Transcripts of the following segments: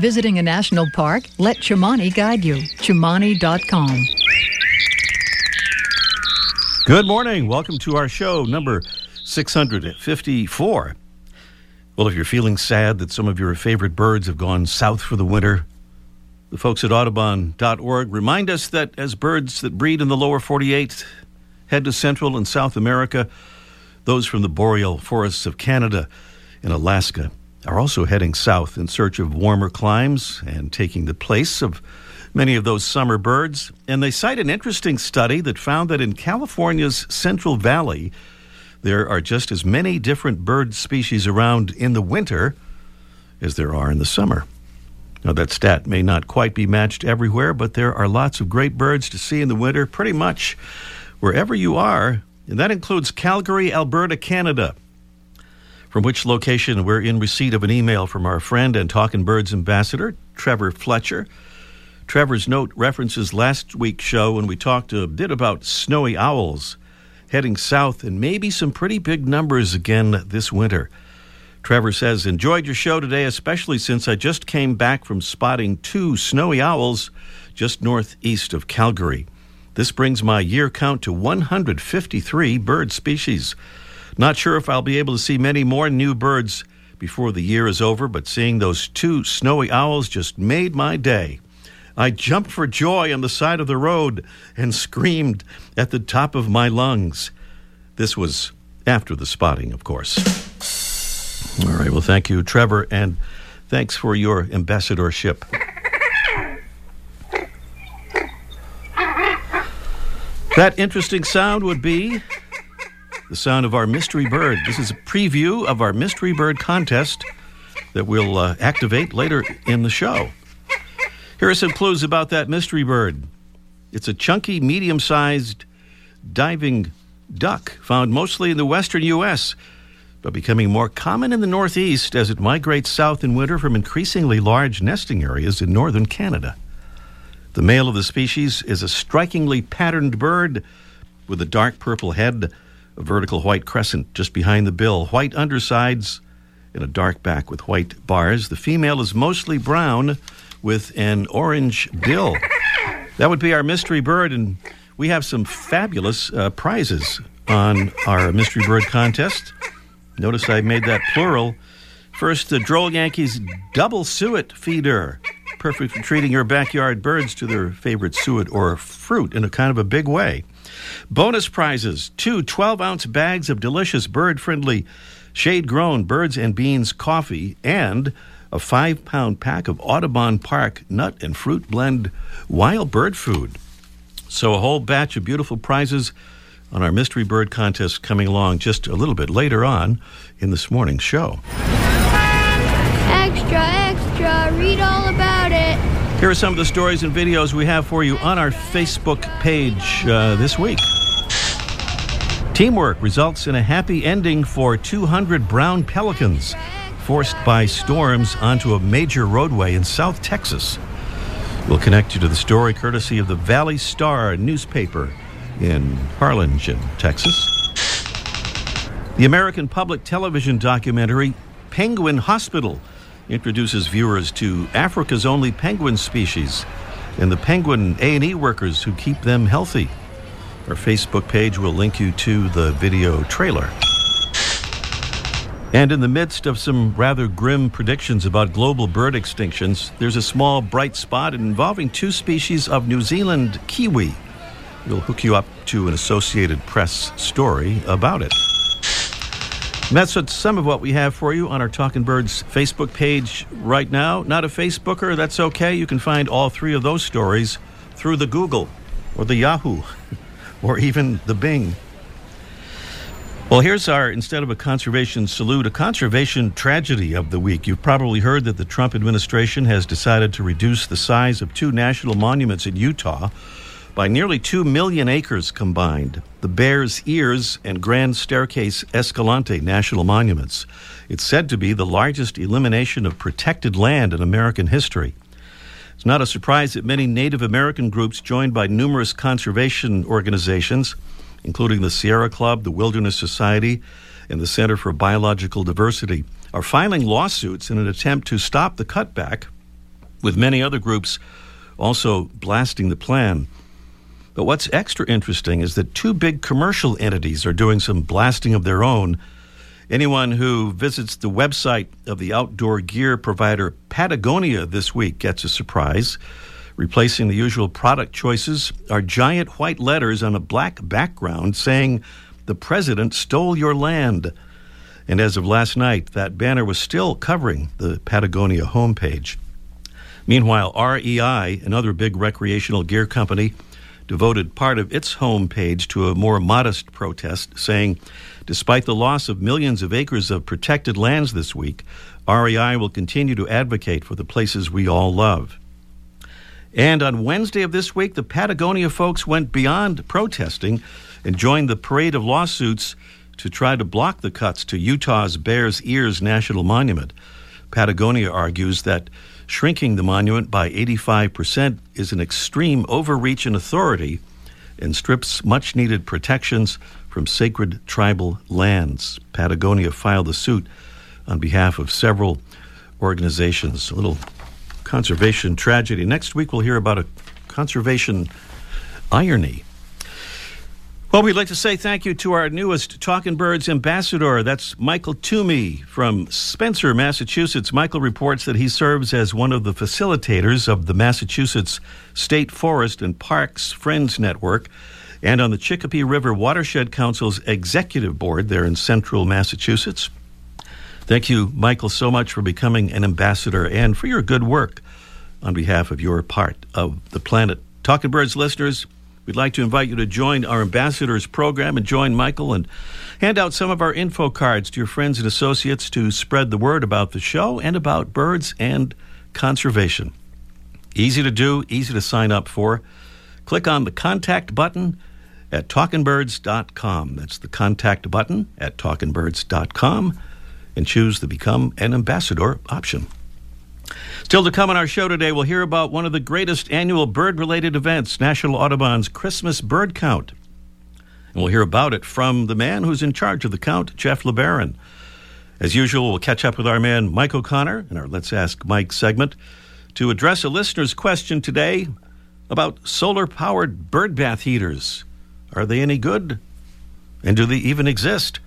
Visiting a national park, let Chimani guide you. Chimani.com. Good morning. Welcome to our show, number 654. Well, if you're feeling sad that some of your favorite birds have gone south for the winter, the folks at Audubon.org remind us that as birds that breed in the lower 48 head to Central and South America, those from the boreal forests of Canada and Alaska are also heading south in search of warmer climes and taking the place of many of those summer birds. And they cite an interesting study that found that in California's Central Valley, there are just as many different bird species around in the winter as there are in the summer. Now, that stat may not quite be matched everywhere, but there are lots of great birds to see in the winter pretty much wherever you are, and that includes Calgary, Alberta, Canada from which location we're in receipt of an email from our friend and Talking Birds ambassador, Trevor Fletcher. Trevor's note references last week's show when we talked uh, a bit about snowy owls heading south and maybe some pretty big numbers again this winter. Trevor says, Enjoyed your show today, especially since I just came back from spotting two snowy owls just northeast of Calgary. This brings my year count to 153 bird species. Not sure if I'll be able to see many more new birds before the year is over, but seeing those two snowy owls just made my day. I jumped for joy on the side of the road and screamed at the top of my lungs. This was after the spotting, of course. All right, well, thank you, Trevor, and thanks for your ambassadorship. That interesting sound would be the sound of our mystery bird. This is a preview of our mystery bird contest that we'll uh, activate later in the show. Here are some clues about that mystery bird. It's a chunky, medium sized diving duck found mostly in the western U.S., but becoming more common in the northeast as it migrates south in winter from increasingly large nesting areas in northern Canada. The male of the species is a strikingly patterned bird with a dark purple head a vertical white crescent just behind the bill, white undersides, and a dark back with white bars. The female is mostly brown with an orange bill. That would be our mystery bird, and we have some fabulous uh, prizes on our mystery bird contest. Notice I made that plural. First, the Droll Yankees double suet feeder. Perfect for treating your backyard birds to their favorite suet or fruit in a kind of a big way. Bonus prizes two 12 ounce bags of delicious bird friendly, shade grown birds and beans coffee, and a five pound pack of Audubon Park nut and fruit blend wild bird food. So, a whole batch of beautiful prizes on our mystery bird contest coming along just a little bit later on in this morning's show. Extra, extra, read all about. Here are some of the stories and videos we have for you on our Facebook page uh, this week. Teamwork results in a happy ending for 200 brown pelicans forced by storms onto a major roadway in South Texas. We'll connect you to the story courtesy of the Valley Star newspaper in Harlingen, Texas. The American Public Television documentary Penguin Hospital introduces viewers to Africa's only penguin species and the penguin A&E workers who keep them healthy. Our Facebook page will link you to the video trailer. And in the midst of some rather grim predictions about global bird extinctions, there's a small bright spot involving two species of New Zealand kiwi. We'll hook you up to an Associated Press story about it. And that's what, some of what we have for you on our Talking Birds Facebook page right now. Not a Facebooker, that's okay. You can find all three of those stories through the Google or the Yahoo or even the Bing. Well, here's our, instead of a conservation salute, a conservation tragedy of the week. You've probably heard that the Trump administration has decided to reduce the size of two national monuments in Utah by nearly 2 million acres combined the Bears Ears and Grand Staircase Escalante National Monuments. It's said to be the largest elimination of protected land in American history. It's not a surprise that many Native American groups, joined by numerous conservation organizations, including the Sierra Club, the Wilderness Society, and the Center for Biological Diversity, are filing lawsuits in an attempt to stop the cutback, with many other groups also blasting the plan. But what's extra interesting is that two big commercial entities are doing some blasting of their own. Anyone who visits the website of the outdoor gear provider Patagonia this week gets a surprise. Replacing the usual product choices are giant white letters on a black background saying, The President stole your land. And as of last night, that banner was still covering the Patagonia homepage. Meanwhile, REI, another big recreational gear company, devoted part of its homepage to a more modest protest, saying, Despite the loss of millions of acres of protected lands this week, REI will continue to advocate for the places we all love. And on Wednesday of this week, the Patagonia folks went beyond protesting and joined the parade of lawsuits to try to block the cuts to Utah's Bears Ears National Monument. Patagonia argues that shrinking the monument by 85% is an extreme overreach in authority and strips much needed protections from sacred tribal lands. Patagonia filed the suit on behalf of several organizations. A little conservation tragedy. Next week, we'll hear about a conservation irony. Well, we'd like to say thank you to our newest Talking Birds ambassador. That's Michael Toomey from Spencer, Massachusetts. Michael reports that he serves as one of the facilitators of the Massachusetts State Forest and Parks Friends Network and on the Chicopee River Watershed Council's executive board there in central Massachusetts. Thank you, Michael, so much for becoming an ambassador and for your good work on behalf of your part of the planet. Talking Birds listeners, we'd like to invite you to join our ambassadors program and join Michael and hand out some of our info cards to your friends and associates to spread the word about the show and about birds and conservation. Easy to do, easy to sign up for. Click on the contact button at talkingbirds.com. That's the contact button at talkingbirds.com and choose the Become an Ambassador option. Still to come on our show today, we'll hear about one of the greatest annual bird related events, National Audubon's Christmas Bird Count. And we'll hear about it from the man who's in charge of the count, Jeff LeBaron. As usual, we'll catch up with our man, Mike O'Connor, in our Let's Ask Mike segment to address a listener's question today about solar powered bird bath heaters. Are they any good? And do they even exist?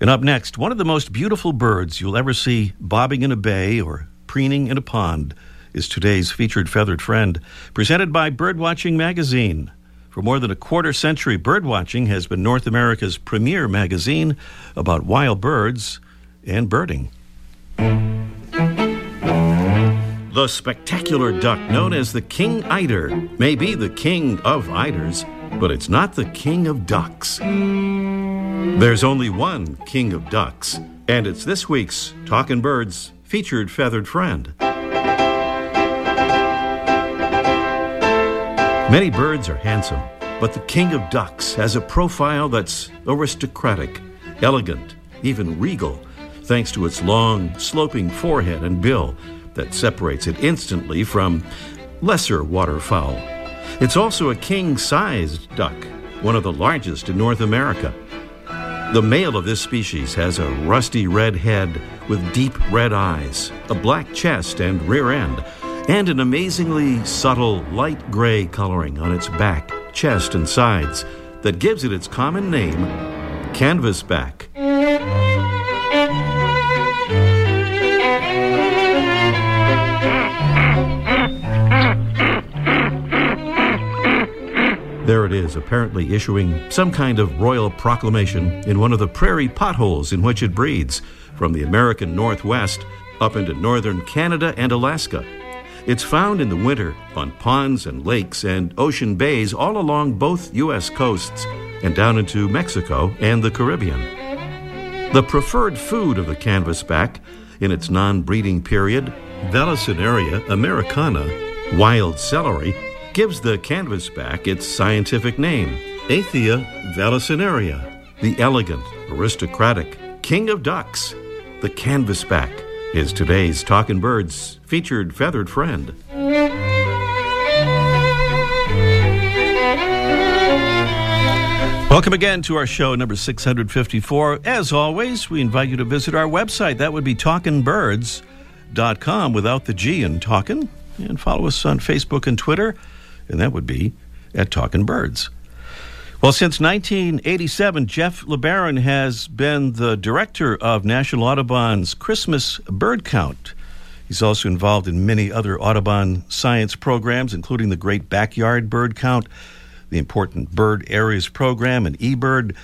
And up next, one of the most beautiful birds you'll ever see bobbing in a bay or preening in a pond is today's featured feathered friend, presented by Birdwatching Magazine. For more than a quarter century, Birdwatching has been North America's premier magazine about wild birds and birding. The spectacular duck known as the king eider may be the king of eiders, but it's not the king of ducks. There's only one king of ducks, and it's this week's Talkin' Birds featured feathered friend. Many birds are handsome, but the king of ducks has a profile that's aristocratic, elegant, even regal, thanks to its long, sloping forehead and bill that separates it instantly from lesser waterfowl. It's also a king sized duck, one of the largest in North America. The male of this species has a rusty red head with deep red eyes, a black chest and rear end, and an amazingly subtle light gray coloring on its back, chest, and sides that gives it its common name, canvasback. There it is, apparently issuing some kind of royal proclamation in one of the prairie potholes in which it breeds, from the American Northwest up into northern Canada and Alaska. It's found in the winter on ponds and lakes and ocean bays all along both U.S. coasts, and down into Mexico and the Caribbean. The preferred food of the canvasback in its non breeding period, Vallisneria americana, wild celery, gives the canvasback its scientific name, Aythya vallisneria, the elegant, aristocratic king of ducks. The canvasback is today's Talkin' Birds featured feathered friend. Welcome again to our show number 654. As always, we invite you to visit our website. That would be talkinbirds.com without the G in talkin'. And follow us on Facebook and Twitter, and that would be at Talking Birds. Well, since 1987, Jeff LeBaron has been the director of National Audubon's Christmas Bird Count. He's also involved in many other Audubon science programs, including the Great Backyard Bird Count the important Bird Areas program and eBird.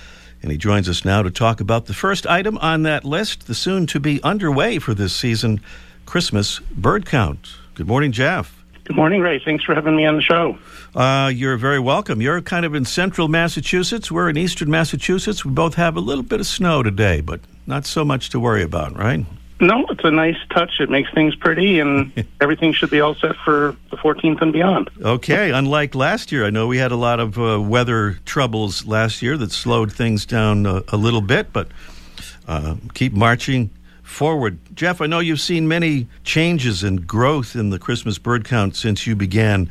And he joins us now to talk about the first item on that list, the soon to be underway for this season Christmas bird count. Good morning, Jeff. Good morning, Ray. Thanks for having me on the show. Uh, you're very welcome. You're kind of in central Massachusetts. We're in eastern Massachusetts. We both have a little bit of snow today, but not so much to worry about, right? No, it's a nice touch. It makes things pretty, and everything should be all set for the 14th and beyond. Okay. Unlike last year, I know we had a lot of uh, weather troubles last year that slowed things down a, a little bit, but uh, keep marching forward. Jeff, I know you've seen many changes and growth in the Christmas bird count since you began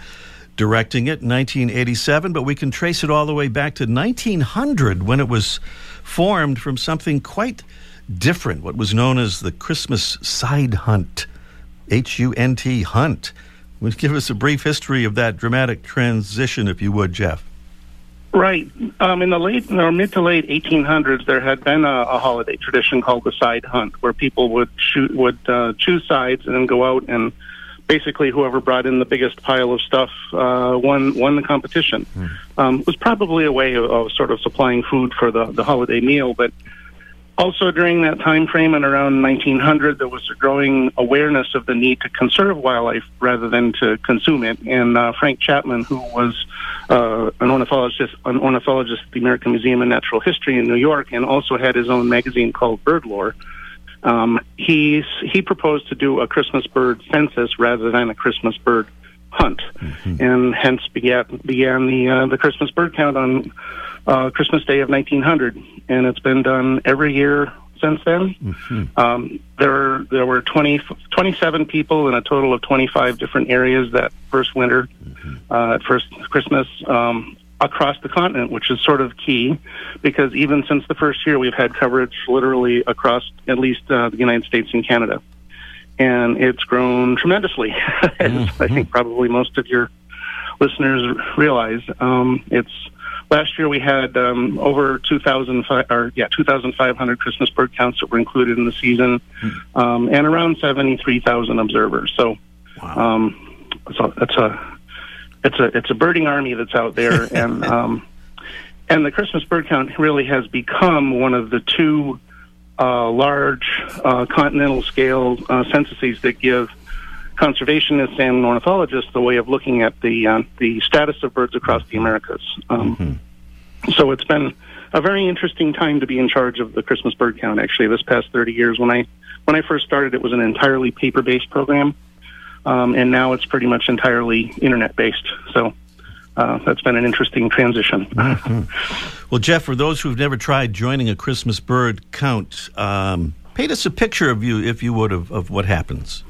directing it in 1987, but we can trace it all the way back to 1900 when it was formed from something quite different, what was known as the Christmas side hunt, H U N T hunt. Would give us a brief history of that dramatic transition, if you would, Jeff. Right. Um, in the late or mid to late 1800s, there had been a, a, holiday tradition called the side hunt, where people would shoot, would uh, choose sides and then go out and basically whoever brought in the biggest pile of stuff uh, won won the competition. Mm. Um, it was probably a way of, of, sort of supplying food for the the holiday meal, but also, during that time frame and around 1900, there was a growing awareness of the need to conserve wildlife rather than to consume it. And uh, Frank Chapman, who was uh, an ornithologist, an ornithologist at the American Museum of Natural History in New York, and also had his own magazine called Bird Lore, um, he's, he proposed to do a Christmas bird census rather than a Christmas bird hunt, mm-hmm. and hence began began the uh, the Christmas bird count on uh, Christmas Day of 1900, and it's been done every year since then. Mm-hmm. Um, there, there were 20, 27 people in a total of 25 different areas that first winter, mm-hmm. uh, first Christmas, um, across the continent, which is sort of key because even since the first year, we've had coverage literally across at least uh, the United States and Canada. And it's grown tremendously, as mm-hmm. I think probably most of your listeners realize. Um, it's Last year we had um, over 2,000 or yeah 2,500 Christmas bird counts that were included in the season, hmm. um, and around 73,000 observers. So, wow. um, so that's a it's a it's a birding army that's out there, and um, and the Christmas bird count really has become one of the two uh, large uh, continental scale uh, censuses that give conservationists and ornithologists the way of looking at the uh, the status of birds across the Americas. Um, mm-hmm. So it's been a very interesting time to be in charge of the Christmas bird count. Actually, this past thirty years, when I when I first started, it was an entirely paper based program, um, and now it's pretty much entirely internet based. So. Uh, that's been an interesting transition. mm-hmm. Well, Jeff, for those who've never tried joining a Christmas bird count, um, paint us a picture of you, if you would, of, of what happens.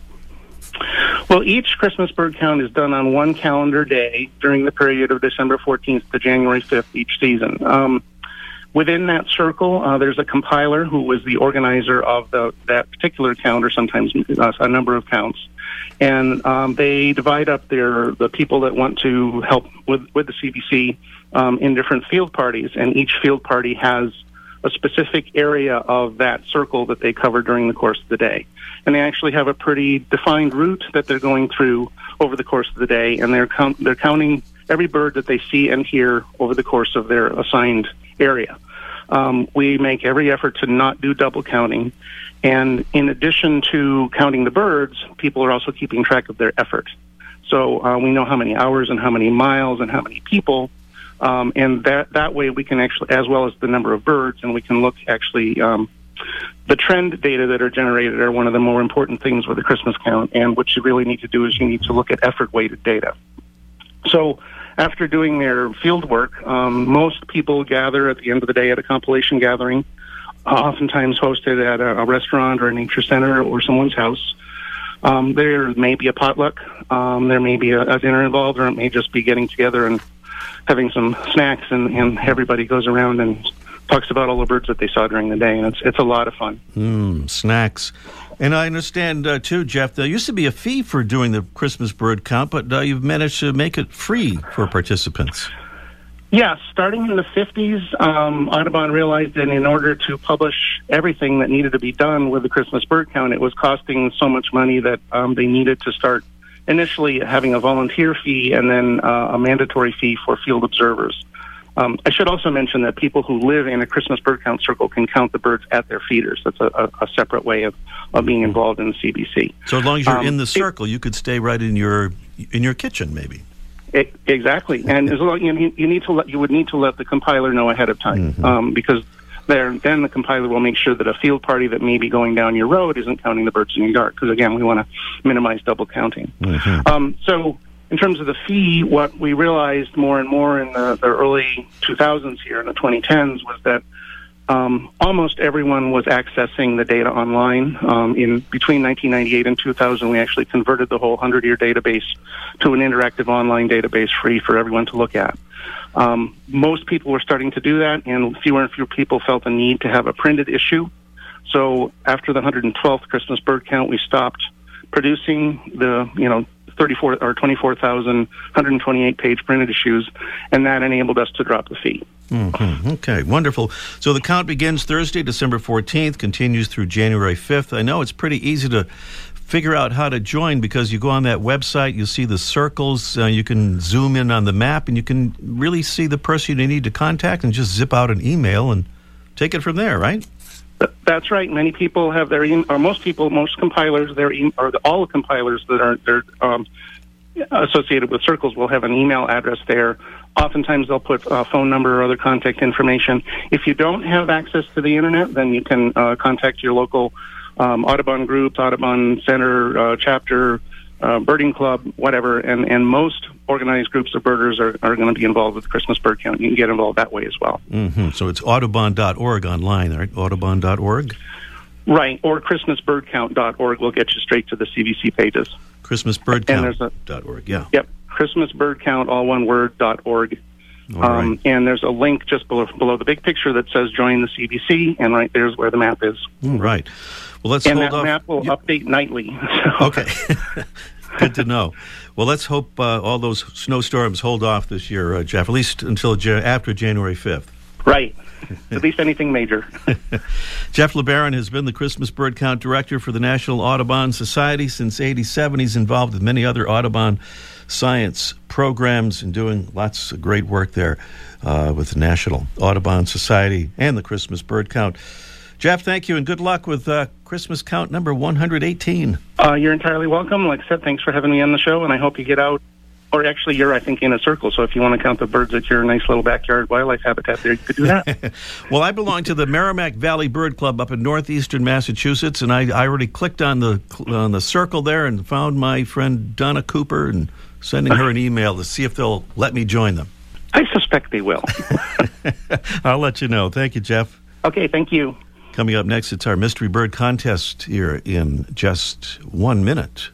Well, each Christmas bird count is done on one calendar day during the period of December 14th to January 5th each season. Um, within that circle, uh, there's a compiler who was the organizer of the, that particular count, or sometimes uh, a number of counts. And um, they divide up their the people that want to help with with the CBC um, in different field parties, and each field party has a specific area of that circle that they cover during the course of the day. And they actually have a pretty defined route that they're going through over the course of the day, and they're count- they're counting every bird that they see and hear over the course of their assigned area. Um, we make every effort to not do double counting. And in addition to counting the birds, people are also keeping track of their effort. So uh, we know how many hours and how many miles and how many people Um, and that that way we can actually, as well as the number of birds, and we can look actually. Um, the trend data that are generated are one of the more important things with the Christmas count. And what you really need to do is you need to look at effort weighted data. So after doing their field work, um, most people gather at the end of the day at a compilation gathering, oftentimes hosted at a, a restaurant or a nature center or someone's house. Um, there may be a potluck, um, there may be a, a dinner involved, or it may just be getting together and having some snacks, and, and everybody goes around and talks about all the birds that they saw during the day, and it's it's a lot of fun. Mm, snacks. And I understand uh, too, Jeff. There used to be a fee for doing the Christmas bird count, but uh, you've managed to make it free for participants. Yes, starting in the 50s, um, Audubon realized that in order to publish everything that needed to be done with the Christmas bird count, it was costing so much money that um, they needed to start initially having a volunteer fee and then uh, a mandatory fee for field observers. Um, I should also mention that people who live in a Christmas bird count circle can count the birds at their feeders. That's a, a, a separate way of, of being involved in the CBC. So as long as you're um, in the circle, it, you could stay right in your in your kitchen, maybe. It, exactly, and as long you, you need to let you would need to let the compiler know ahead of time mm-hmm. um, because there then the compiler will make sure that a field party that may be going down your road isn't counting the birds in your yard because again we want to minimize double counting. Mm-hmm. Um, so in terms of the fee, what we realized more and more in the, the early 2000s here in the 2010s was that um, almost everyone was accessing the data online. Um, in between 1998 and 2000, we actually converted the whole 100-year database to an interactive online database, free for everyone to look at. Um, most people were starting to do that, and fewer and fewer people felt the need to have a printed issue. So after the 112th Christmas bird count, we stopped producing the you know 34 or 24,128 page printed issues, and that enabled us to drop the fee. Mm-hmm. Okay, wonderful. So the count begins Thursday, December 14th, continues through January 5th. I know it's pretty easy to figure out how to join because you go on that website, you see the circles, uh, you can zoom in on the map, and you can really see the person you need to contact and just zip out an email and take it from there, right? That's right. Many people have their, e- or most people, most compilers, their e- or all compilers that are they're um, associated with circles will have an email address there. Oftentimes, they'll put a phone number or other contact information. If you don't have access to the internet, then you can uh, contact your local um, Audubon group, Audubon Center uh, chapter, uh, birding club, whatever, and, and most organized groups of birders are, are going to be involved with the Christmas bird count. You can get involved that way as well. Mm-hmm. So it's audubon.org online, right? Audubon.org? Right, or ChristmasBirdCount.org will get you straight to the CBC pages. ChristmasBirdCount.org, yeah. Yep, ChristmasBirdCount, all one word, dot .org. Um. And there's a link just below, below the big picture that says join the CBC, and right there's where the map is. Right. Well, let's and that off. map will update nightly. So. Okay. Good to know. Well, let's hope uh, all those snowstorms hold off this year, uh, Jeff, at least until ja- after January 5th. Right. at least anything major. Jeff LeBaron has been the Christmas Bird Count Director for the National Audubon Society since 87. He's involved with many other Audubon science programs and doing lots of great work there uh, with the National Audubon Society and the Christmas Bird Count. Jeff, thank you and good luck with uh, Christmas count number 118. Uh, you're entirely welcome. Like I said, thanks for having me on the show, and I hope you get out. Or actually, you're, I think, in a circle. So if you want to count the birds at your nice little backyard wildlife habitat there, you could do that. well, I belong to the Merrimack Valley Bird Club up in northeastern Massachusetts, and I, I already clicked on the on the circle there and found my friend Donna Cooper and sending her an email to see if they'll let me join them. I suspect they will. I'll let you know. Thank you, Jeff. Okay, thank you. Coming up next, it's our Mystery Bird Contest here in just one minute.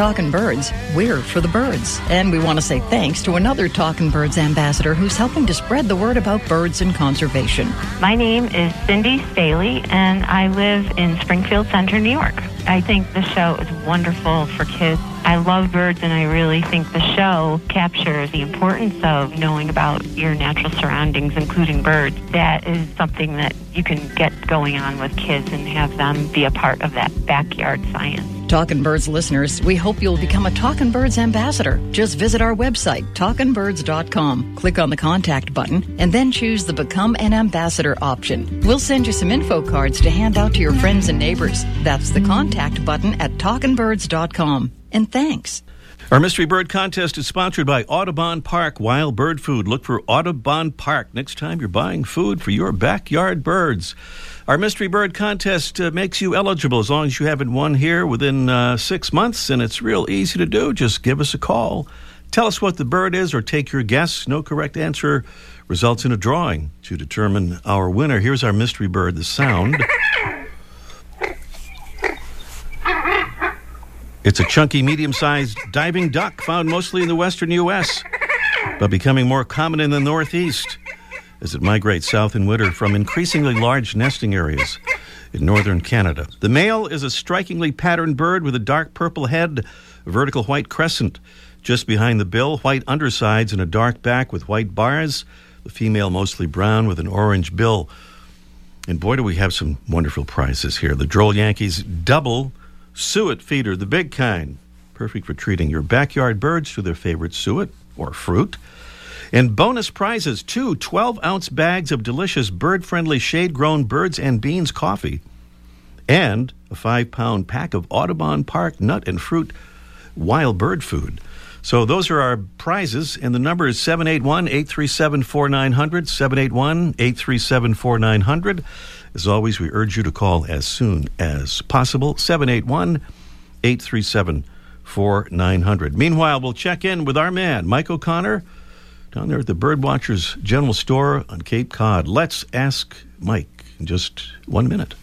Talking Birds, we're for the birds. And we want to say thanks to another Talking Birds ambassador who's helping to spread the word about birds and conservation. My name is Cindy Staley, and I live in Springfield Center, New York. I think the show is wonderful for kids. I love birds, and I really think the show captures the importance of knowing about your natural surroundings, including birds. That is something that you can get going on with kids and have them be a part of that backyard science. Talkin' Birds listeners, we hope you'll become a Talking Birds ambassador. Just visit our website, talkinbirds.com, click on the contact button, and then choose the Become an Ambassador option. We'll send you some info cards to hand out to your friends and neighbors. That's the contact button at talkinbirds.com. And thanks. Our Mystery Bird Contest is sponsored by Audubon Park Wild Bird Food. Look for Audubon Park next time you're buying food for your backyard birds. Our Mystery Bird Contest uh, makes you eligible as long as you haven't won here within uh, six months, and it's real easy to do. Just give us a call. Tell us what the bird is or take your guess. No correct answer results in a drawing to determine our winner. Here's our mystery bird, the sound. It's a chunky, medium sized diving duck found mostly in the western U.S., but becoming more common in the Northeast as it migrates south in winter from increasingly large nesting areas in northern Canada. The male is a strikingly patterned bird with a dark purple head, a vertical white crescent just behind the bill, white undersides, and a dark back with white bars. The female mostly brown with an orange bill. And boy, do we have some wonderful prizes here. The Droll Yankees double suet feeder, the big kind, perfect for treating your backyard birds to their favorite suet or fruit. And bonus prizes two 12 ounce bags of delicious bird friendly shade grown birds and beans coffee, and a five pound pack of Audubon Park nut and fruit wild bird food. So those are our prizes, and the number is 781 837 4900. 781 837 4900. As always, we urge you to call as soon as possible 781 837 4900. Meanwhile, we'll check in with our man, Mike O'Connor, down there at the Birdwatchers General Store on Cape Cod. Let's ask Mike in just one minute.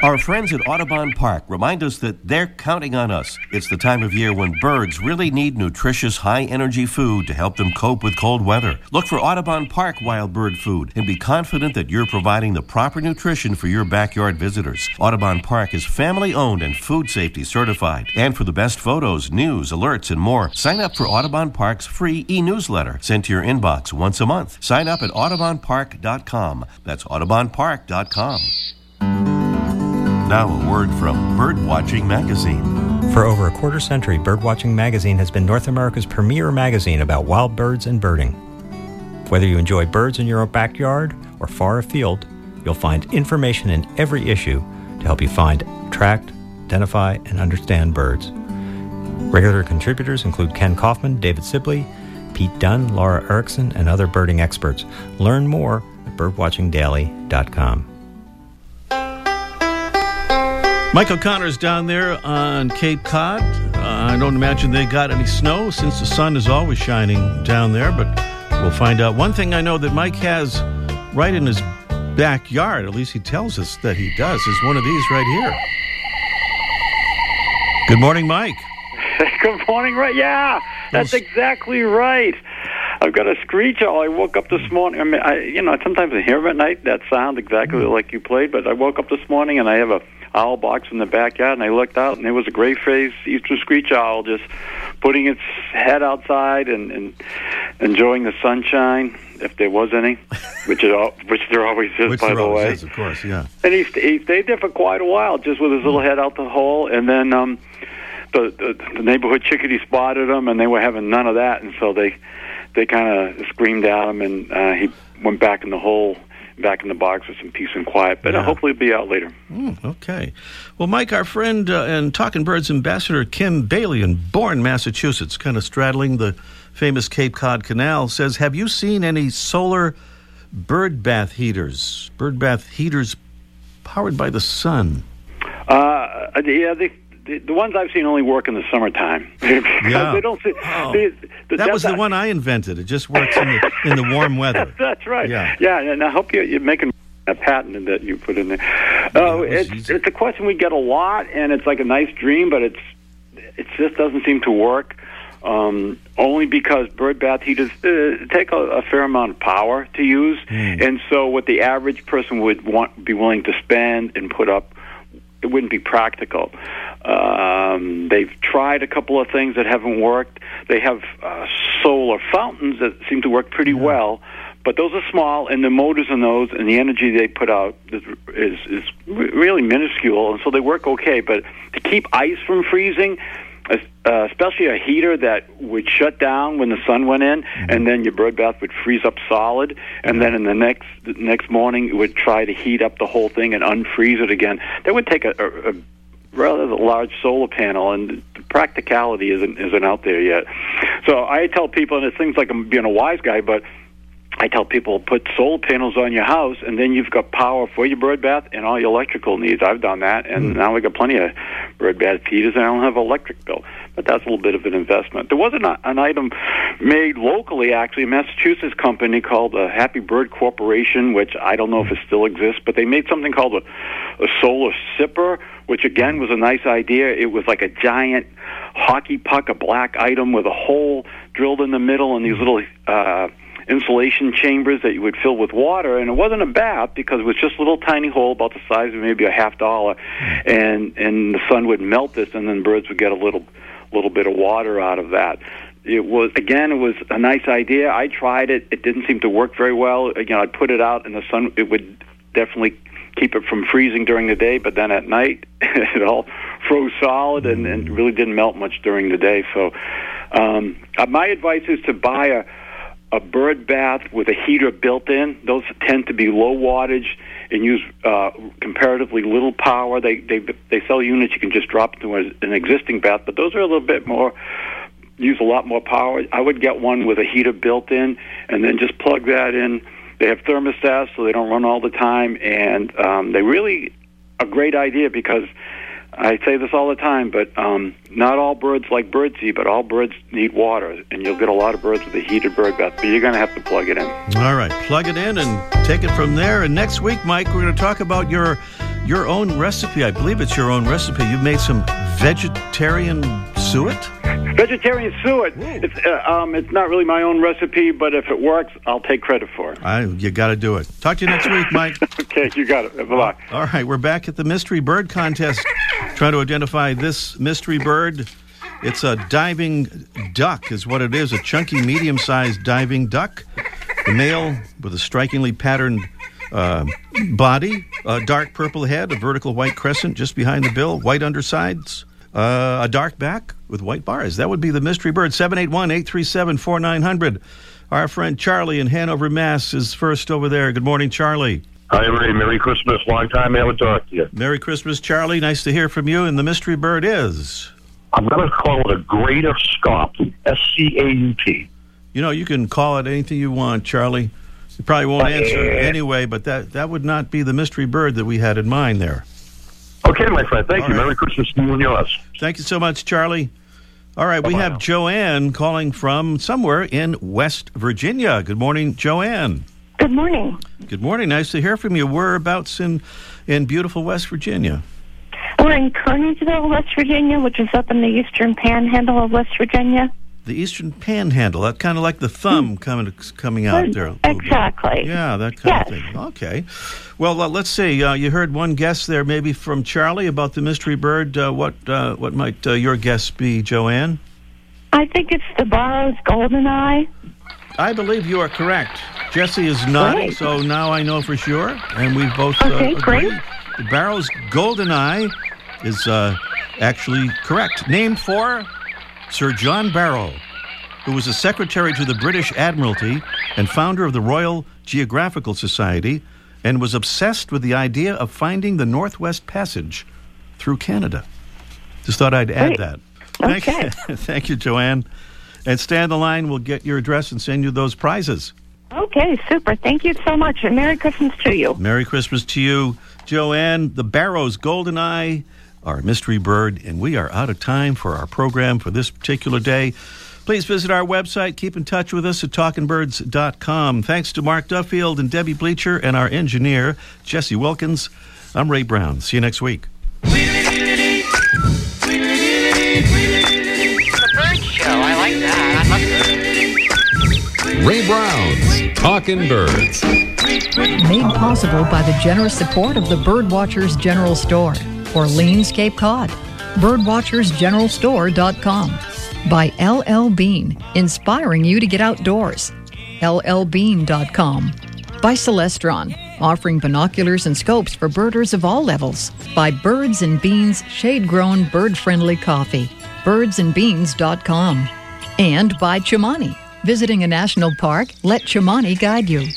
Our friends at Audubon Park remind us that they're counting on us. It's the time of year when birds really need nutritious, high energy food to help them cope with cold weather. Look for Audubon Park wild bird food and be confident that you're providing the proper nutrition for your backyard visitors. Audubon Park is family owned and food safety certified. And for the best photos, news, alerts, and more, sign up for Audubon Park's free e newsletter sent to your inbox once a month. Sign up at audubonpark.com. That's audubonpark.com. Now, a word from Birdwatching Magazine. For over a quarter century, Birdwatching Magazine has been North America's premier magazine about wild birds and birding. Whether you enjoy birds in your own backyard or far afield, you'll find information in every issue to help you find, track, identify, and understand birds. Regular contributors include Kenn Kaufman, David Sibley, Pete Dunne, Laura Erickson, and other birding experts. Learn more at birdwatchingdaily.com. Mike O'Connor's down there on Cape Cod. Uh, I don't imagine they got any snow since the sun is always shining down there, but we'll find out. One thing I know that Mike has right in his backyard, at least he tells us that he does, is one of these right here. Good morning, Mike. Good morning, right? Yeah, that's exactly right. I've got a screech owl. I woke up this morning. I mean, I, you know, sometimes I hear them at night. That sound exactly like you played. But I woke up this morning and I have a owl box in the backyard, and I looked out, and there was a gray-faced eastern screech owl just putting its head outside and, and enjoying the sunshine, if there was any, which it all, which there always is, Which by the way. is, of course, yeah. And he, st- he stayed there for quite a while, just with his little head out the hole. And then um, the, the the neighborhood chickadee spotted him, and they were having none of that, and so they they kind of screamed at him, and uh, he went back in the hole, back in the box with some peace and quiet. But uh, Yeah. hopefully, he'll be out later. Mm, okay. Well, Mike, our friend uh, and Talking Birds ambassador Kim Bailey in Bourne, Massachusetts, kind of straddling the famous Cape Cod Canal, says, Have you seen any solar bird bath heaters? Bird bath heaters powered by the sun. Uh, yeah, they, the, the ones I've seen only work in the summertime. Yeah. they don't. See, Oh. they- the- That was the one I invented. It just works in the, in the warm weather. That's right. Yeah. yeah, and I hope you, you're making a patent that you put in there. Oh, was it's easy. it's a question we get a lot, and it's like a nice dream, but it's it just doesn't seem to work. Um, only because bird bath heaters uh, take a, a fair amount of power to use, and so what the average person would want be willing to spend and put up, it wouldn't be practical. Um, they've tried a couple of things that haven't worked. They have uh, solar fountains that seem to work pretty well, but those are small, and the motors in those and the energy they put out is is, is really minuscule, and so they work okay. But to keep ice from freezing, especially a heater that would shut down when the sun went in, Mm-hmm. and then your bird bath would freeze up solid, and then in the next the next morning it would try to heat up the whole thing and unfreeze it again. That would take a, a, a rather large solar panel, and the practicality isn't isn't out there yet. So I tell people, and it seems like I'm being a wise guy, but I tell people put solar panels on your house, and then you've got power for your bird bath and all your electrical needs. I've done that, and now we got plenty of bird bath heaters, and I don't have an electric bill. But that's a little bit of an investment. There was an, an item made locally, actually, a Massachusetts company called uh, Happy Bird Corporation, which I don't know if it still exists, but they made something called a, a solar sipper, which again was a nice idea. It was like a giant hockey puck, a black item with a hole drilled in the middle, and these little. Uh, insulation chambers that you would fill with water and it wasn't a bath because it was just a little tiny hole about the size of maybe a half dollar and and the sun would melt this and then birds would get a little little bit of water out of that. It was again it was a nice idea. I tried it. It didn't seem to work very well. You know i'd put it out in the sun. It would definitely keep it from freezing during the day but then at night it all froze solid and, and really didn't melt much during the day. So um, uh, my advice is to buy a a bird bath with a heater built in. Those tend to be low wattage and use uh, comparatively little power. They they they sell units you can just drop into an existing bath, but those are a little bit more use a lot more power. I would get one with a heater built in, and then just plug that in. They have thermostats, so they don't run all the time, and um, they really a great idea because I say this all the time, but um, not all birds like birdseed, but all birds need water, and you'll get a lot of birds with a heated bird bath. But you're going to have to plug it in. All right, plug it in and take it from there. And next week, Mike, we're going to talk about your your own recipe. I believe it's your own recipe. You've made some vegetarian suet. Vegetarian suet. It's uh, um, it's not really my own recipe, but if it works, I'll take credit for it. I, you got to do it. Talk to you next week, Mike. okay, you got it. Bye bye. All right, we're back at the mystery bird contest, trying to identify this mystery bird. It's a diving duck, is what it is. A chunky, medium-sized diving duck. The male with a strikingly patterned uh, body, a dark purple head, a vertical white crescent just behind the bill, white undersides, uh, a dark back with white bars. That would be the mystery bird. 781 837 4900. Our friend Charlie in Hanover, Mass. is first over there. Good morning, Charlie. Hi, Ray. Merry Christmas. Long time I haven't talked to you. Merry Christmas, Charlie. Nice to hear from you. And the mystery bird is. I'm going to call it a greater scout. S C A U T. You know, you can call it anything you want, Charlie. You probably won't answer anyway, but that, that would not be the mystery bird that we had in mind there. Okay, my friend. Thank All you. right. Merry Christmas to you and yours. Thank you so much, Charlie. All right, we Bye-bye have now. Joanne calling from somewhere in West Virginia. Good morning, Joanne. Good morning. Good morning. Nice to hear from you. Whereabouts in in beautiful West Virginia? We're in Kearneysville, West Virginia, which is up in the eastern panhandle of West Virginia. The Eastern Panhandle. That kind of like the thumb coming coming out there. a little bit. Exactly. Yeah, that kind of thing. Okay. Well, uh, let's see. Uh, you heard one guess there, maybe from Charlie about the mystery bird. Uh, what uh, what might uh, your guess be, Joanne? I think it's the Barrow's Golden Eye. I believe you are correct. Jesse is nodding, Great. so now I know for sure, and we've both uh, Okay, great. agreed. The Barrow's Golden Eye is uh, actually correct. Named for Sir John Barrow, who was a secretary to the British Admiralty and founder of the Royal Geographical Society, and was obsessed with the idea of finding the Northwest Passage through Canada. Just thought I'd add Great. that. Thank Okay. you, thank you, Joanne. And stay on the line. We'll get your address and send you those prizes. Okay, super. Thank you so much, and Merry Christmas to you. Merry Christmas to you, Joanne. The Barrow's Golden Eye, our mystery bird, and we are out of time for our program for this particular day. Please visit our website. Keep in touch with us at talkingbirds.com. Thanks to Mark Duffield and Debbie Bleacher and our engineer, Jesse Wilkins. I'm Ray Brown. See you next week. The bird show. I like that. I must Ray Brown's Talking Birds. Made possible by the generous support of the Birdwatchers General Store, Orleans, Cape Cod. Birdwatchersgeneralstore.com. By LL Bean, inspiring you to get outdoors. LLbean.com. By Celestron, offering binoculars and scopes for birders of all levels. By Birds and Beans shade grown bird friendly coffee. Birdsandbeans.com. And by Chimani. Visiting a national park, let Chimani guide you.